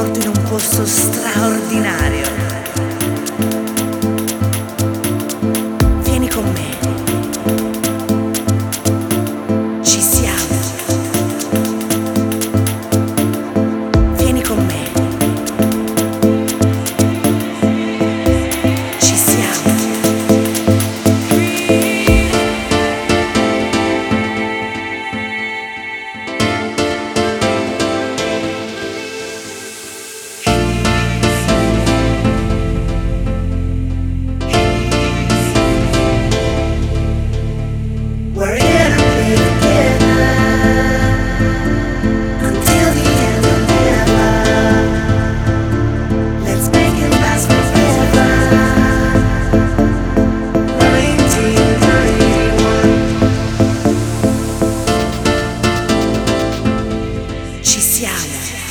porti in un posto straordinario.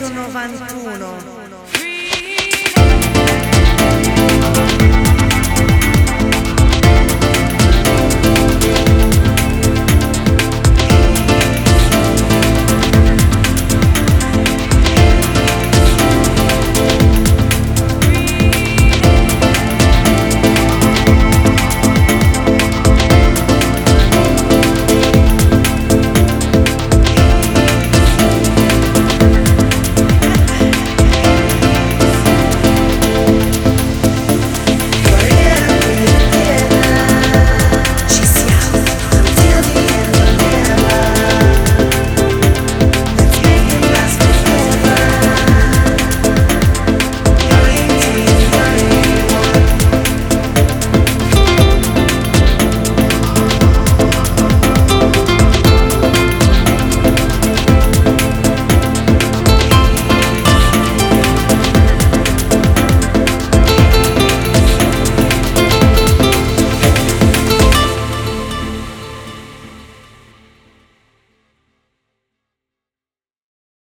1991.